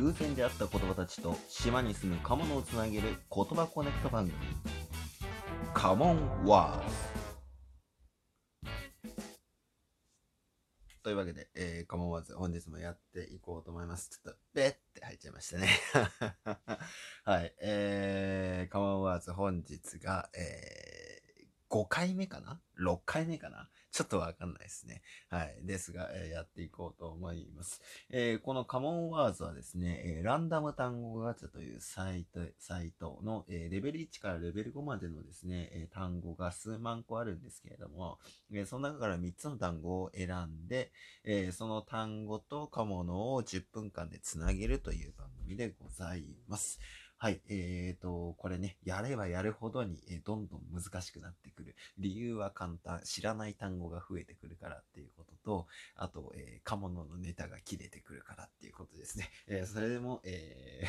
偶然出会った言葉たちと島に住むカモノをつなげる言葉コネクト番組カモンワーズというわけで、えー、カモンワーズ本日もやっていこうと思います。ちょっと、べって入っちゃいましたね。はい。えー、カモンワーズ本日が、えー、5回目かな ?6 回目かな？ちょっとわかんないですね。はい。ですが、えー、やっていこうと思います。えー、このカモンワーズはですね、えー、ランダム単語ガチャというサイト、サイトの、えレベル1からレベル5までのですね、え単語が数万個あるんですけれども、えその中から3つの単語を選んで、えその単語とカモノを10分間でつなげるという番組でございます。はい。えーと、これね、やればやるほどに、え、どんどん難しくなってくる。理由は簡単。知らない単語が増えてくるからっていうことと、あと、えー、カモノのネタが切れてくるからっていうことですね。えー、それでも、え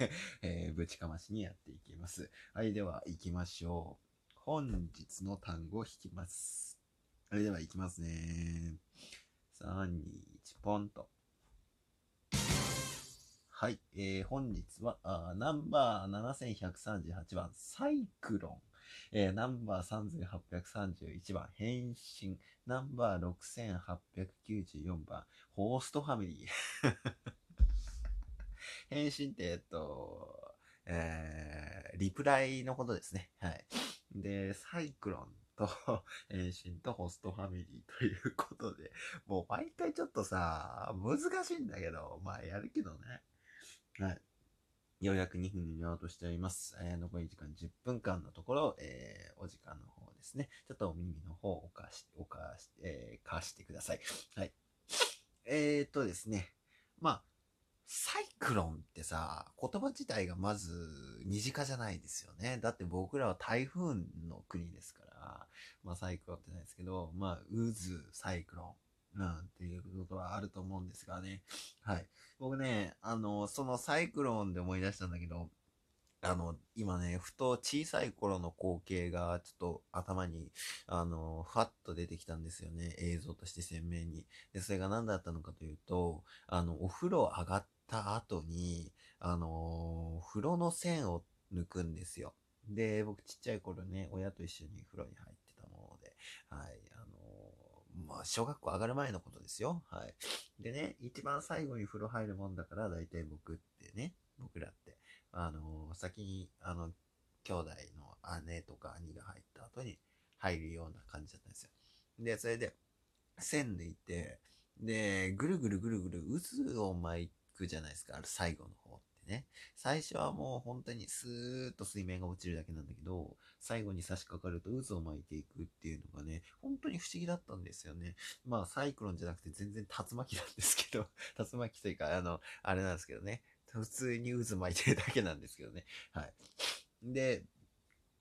ー えー、ぶちかましにやっていきます。はい。では、行きましょう。本日の単語を引きます。それでは行きますね。3、2、1、ポンと。はい、えー、本日はあナンバー7138番サイクロン、えー、ナンバー3831番変身、ナンバー6894番ホーストファミリー。変身って、えっと、えー、リプライのことですね。はい。で、サイクロンと、変身とホストファミリーということで、もう毎回ちょっとさ、難しいんだけど、まあやるけどね。はい。ようやく2分になろうとしております。えー、残り時間10分間のところ、えー、お時間の方ですね。ちょっとお耳の方を貸し、お貸し、えー、貸してください。はい。えー、っとですね。まあ、サイクロンってさ、言葉自体がまず身近じゃないですよね。だって僕らは台風の国ですから、まあサイクロンってないですけど、まあ渦、サイクロン。うん、ていうことはあると思うんですがね。はい。僕ね、あの、そのサイクロンで思い出したんだけど、あの、今ね、ふと小さい頃の光景がちょっと頭に、あの、ふわっと出てきたんですよね。映像として鮮明に。で、それが何だったのかというと、あの、お風呂上がった後に、あの、風呂の線を抜くんですよ。で、僕ちっちゃい頃ね、親と一緒に風呂に入ってたもので、はい。小学校上がる前のことですよ。はい。でね、一番最後に風呂入るもんだから、大体僕ってね、僕らって、あのー、先に、あの、兄弟の姉とか兄が入った後に入るような感じだったんですよ。で、それで、線抜いて、で、ぐるぐるぐるぐる渦を巻くじゃないですか、あれ最後のね。最初はもう本当にスーッと水面が落ちるだけなんだけど、最後に差し掛かると渦を巻いていくっていうのがね、本当に不思議だったんですよね。まあ、サイクロンじゃなくて全然竜巻なんですけど、竜巻というか、あの、あれなんですけどね。普通に渦巻いてるだけなんですけどね。はい。で、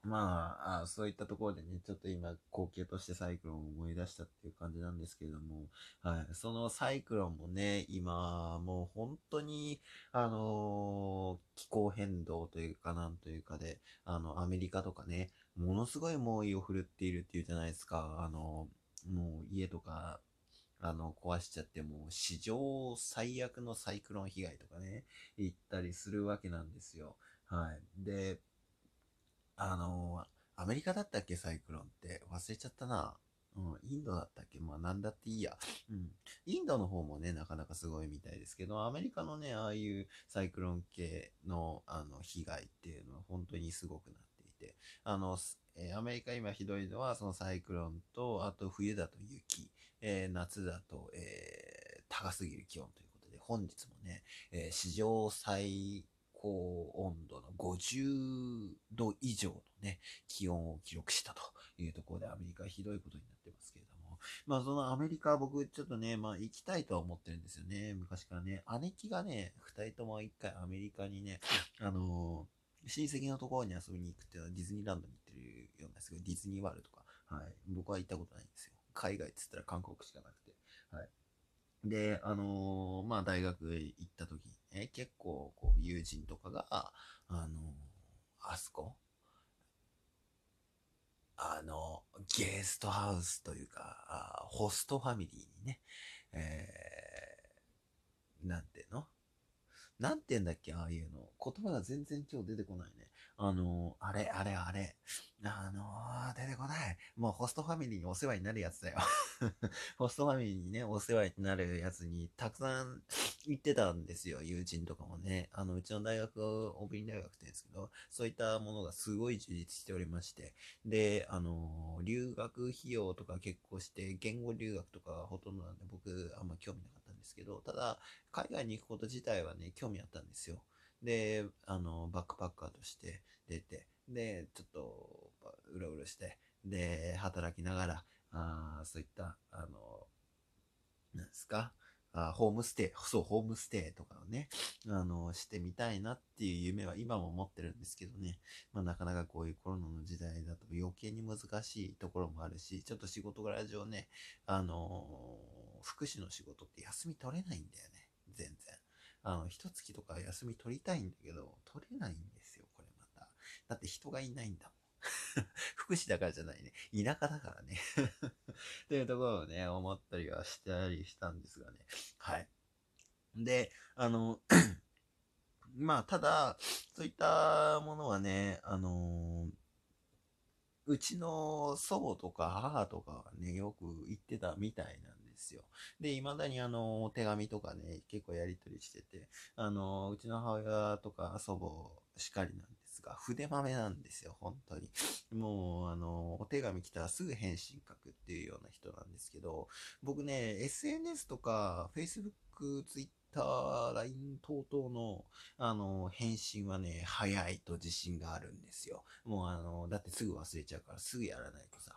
まああ、そういったところでね、ちょっと今、光景としてサイクロンを思い出したっていう感じなんですけれども、はい。そのサイクロンもね、今、もう本当に、あのー、気候変動というかなんというかで、あの、アメリカとかね、ものすごい猛威を振るっているっていうじゃないですか。あの、もう家とか、あの、壊しちゃっても、史上最悪のサイクロン被害とかね、行ったりするわけなんですよ。はい。で、あのー、アメリカだったっけ、サイクロンって。忘れちゃったな。うん、インドだったっけ？まあなんだっていいや。うん。インドの方もね、なかなかすごいみたいですけど、アメリカのね、ああいうサイクロン系の、あの、被害っていうのは本当にすごくなっていて、あの、えー、アメリカ今ひどいのは、そのサイクロンと、あと冬だと雪、えー、夏だと、えー、高すぎる気温ということで、本日もね、え史上最高温度の50度以上のね、気温を記録したというところでアメリカはひどいことになってますけれども、まあそのアメリカは僕ちょっとね、まあ行きたいとは思ってるんですよね。昔からね、姉貴がね、二人とも一回アメリカにね、あのー、親戚のところに遊びに行くっていうのはディズニーランドに行ってるようなんですけど、ディズニーワールドとか、はい。僕は行ったことないんですよ。海外って言ったら韓国しかなくて、はい。で、あのー、まあ大学行った時にね、結構こう友人とかが、あの、あそこ、あの、ゲストハウスというか、ホストファミリーにね、えー、なんていうの？なんて言うんだっけ、ああいうの。言葉が全然今日出てこないね。あのー、あれ、あれ、あれ。あのー、出てこない。もうホストファミリーにお世話になるやつだよ。ホストファミリーにね、お世話になるやつにたくさん行ってたんですよ。友人とかもね。あの、うちの大学、オープン大学ってですけど、そういったものがすごい充実しておりまして。で、あのー、留学費用とか結構して、言語留学とかほとんどなんで僕あんま興味なかったんですけど、ただ、海外に行くこと自体はね、興味あったんですよ。で、あの、バックパッカーとして出て、で、ちょっと、うろうろして、で、働きながら、あそういった、あの、なんですか、あホームステイ、そう、ホームステイとかをね、あの、してみたいなっていう夢は今も持ってるんですけどね。まあなかなかこういうコロナの時代だと余計に難しいところもあるし、ちょっと仕事柄上ね、あの福祉の仕事って休み取れないんだよね。全然。あの、一月とか休み取りたいんだけど、取れないんですよ、これまた。だって人がいないんだもん。福祉だからじゃないね。田舎だからね というところをね、思ったりはしたりしたんですがね。はい。で、あの まあ、ただ、そういったものはね、あのうちの祖母とか母とかはね、よく言ってたみたいなんですよ。で、未だにあの、手紙とかね、結構やり取りしてて、あの、うちの母親とか祖母しかりなんですが、筆豆なんですよ、本当に。もう、あの、お手紙来たらすぐ返信書くっていうような人なんですけど、僕ね、SNS とか、Facebook、Twitter、LINE 等々の、あの、返信はね、早いと自信があるんですよ。もうあの、だってすぐ忘れちゃうから、すぐやらないとさ、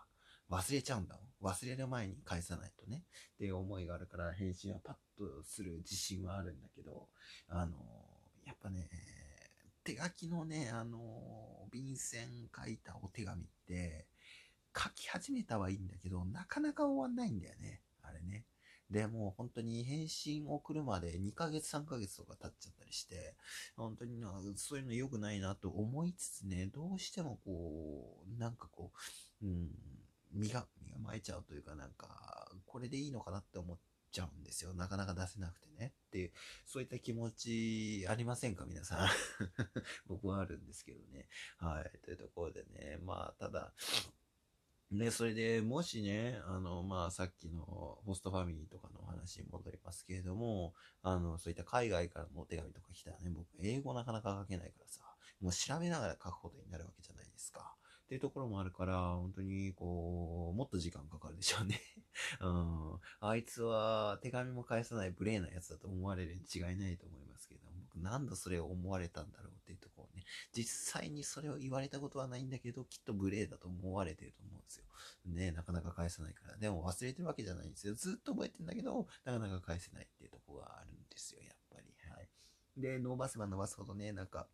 忘れちゃうんだもん。忘れる前に返さないとね。っていう思いがあるから返信はパッとする自信はあるんだけど、あの、手書きのね、あの、便箋書いたお手紙って、書き始めたはいいんだけど、なかなか終わんないんだよね。あれね。で、もう本当に返信送るまで2ヶ月3ヶ月とか経っちゃったりして、本当にそういうの良くないなと思いつつね、どうしてもこう、なんかこう、うん、身が、身が巻いちゃうというかなんか、これでいいのかなって思ってちゃうんですよ。なかなか出せなくてね。っていう、そういった気持ちありませんか？皆さん。僕はあるんですけどね。はい。というところでね、まあ、ただ、ね、それで、もしね、あの、まあ、さっきのホストファミリーとかのお話に戻りますけれども、あの、そういった海外からのお手紙とか来たらね、僕、英語なかなか書けないからさ、もう調べながら書くことになるわけじゃないですか。っていうところもあるから、本当に、こう、もっと時間かかるでしょうね うん。あいつは手紙も返さない無礼なやつだと思われるに違いないと思いますけど、僕何度それを思われたんだろうっていうところね。実際にそれを言われたことはないんだけど、きっと無礼だと思われてると思うんですよ。ねなかなか返さないから。でも忘れてるわけじゃないんですよ。ずっと覚えてんだけど、なかなか返せないっていうところがあるんですよ、やっぱり。はい。で、伸ばせば伸ばすほどね、なんか、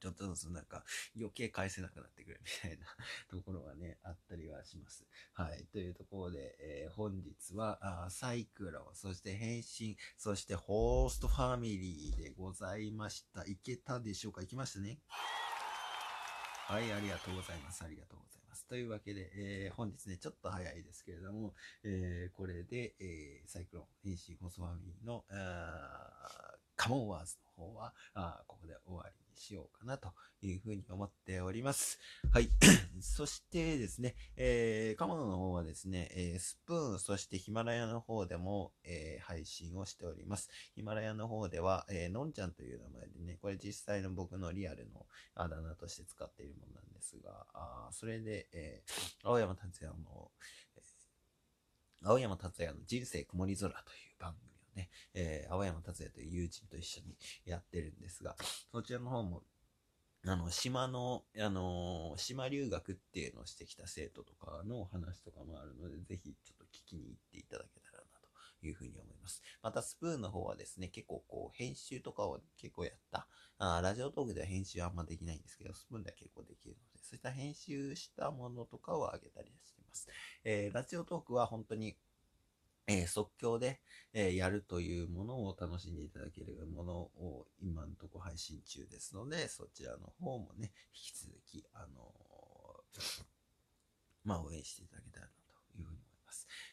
ちょっとずつなんか余計返せなくなってくるみたいな ところはね、あったりはします。はい。というところで、えー、本日はあサイクロン、そして返信、そしてホーストファミリーでございました。いけたでしょうか？いきましたね。はい、ありがとうございます。ありがとうございます。というわけで、えー、本日ね、ちょっと早いですけれども、えー、これで、えー、サイクロン、返信、ホーストファミリーのあ、カモンワーズの方は、あここで終わりにしようかなというふうに思っております。はい。そしてですね、えー、カモノの方はですね、えー、スプーン、そしてヒマラヤの方でも、えー、配信をしております。ヒマラヤの方では、えー、のんちゃんという名前でね、これ実際の僕のリアルのあだ名として使っているものなんですが、あそれで、えー、青山達也の、え、青山達也の人生曇り空という番組ね、えー、青山達也という友人と一緒にやってるんですが、そちらの方も、あの、島の、あのー、島留学っていうのをしてきた生徒とかの話とかもあるので、ぜひちょっと聞きに行っていただけたらなというふうに思います。また、スプーンの方はですね、結構こう、編集とかを結構やった、あラジオトークでは編集はあんまできないんですけど、スプーンでは結構できるので、そういった編集したものとかをあげたりしています。えー、ラジオトークは本当にえー、即興で、えー、やるというものを楽しんでいただけるものを今のとこ配信中ですので、そちらの方もね、引き続き、あのー、まあ、応援していただけたら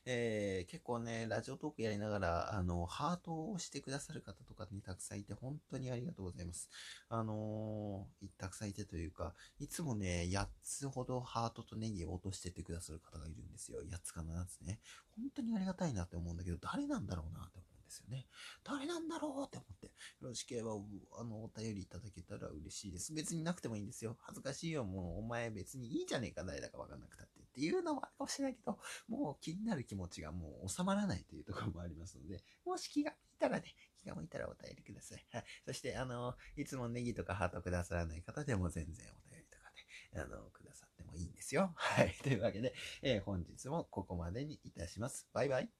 えー、結構ね、ラジオトークやりながら、あの、ハートをしてくださる方とかにたくさんいて、本当にありがとうございます。あのー、たくさんいてというか、いつもね、8つほどハートとネギを落としててくださる方がいるんですよ。8つか7つね。本当にありがたいなって思うんだけど、誰なんだろうなって思うんですよね。誰なんだろうって思って。よろしければ、あの、お便りいただけたら嬉しいです。別になくてもいいんですよ。恥ずかしいよ。もう、お前別にいいじゃねえか、誰だかわかんなくたって。っていうのもあるかもしれないけど、もう気になる気持ちがもう収まらないというところもありますので、もし気が向いたらね、気が向いたらお便りください。はい。そして、あの、いつもネギとかハートくださらない方でも全然お便りとかね、あの、くださってもいいんですよ。はい。というわけで、えー、本日もここまでにいたします。バイバイ。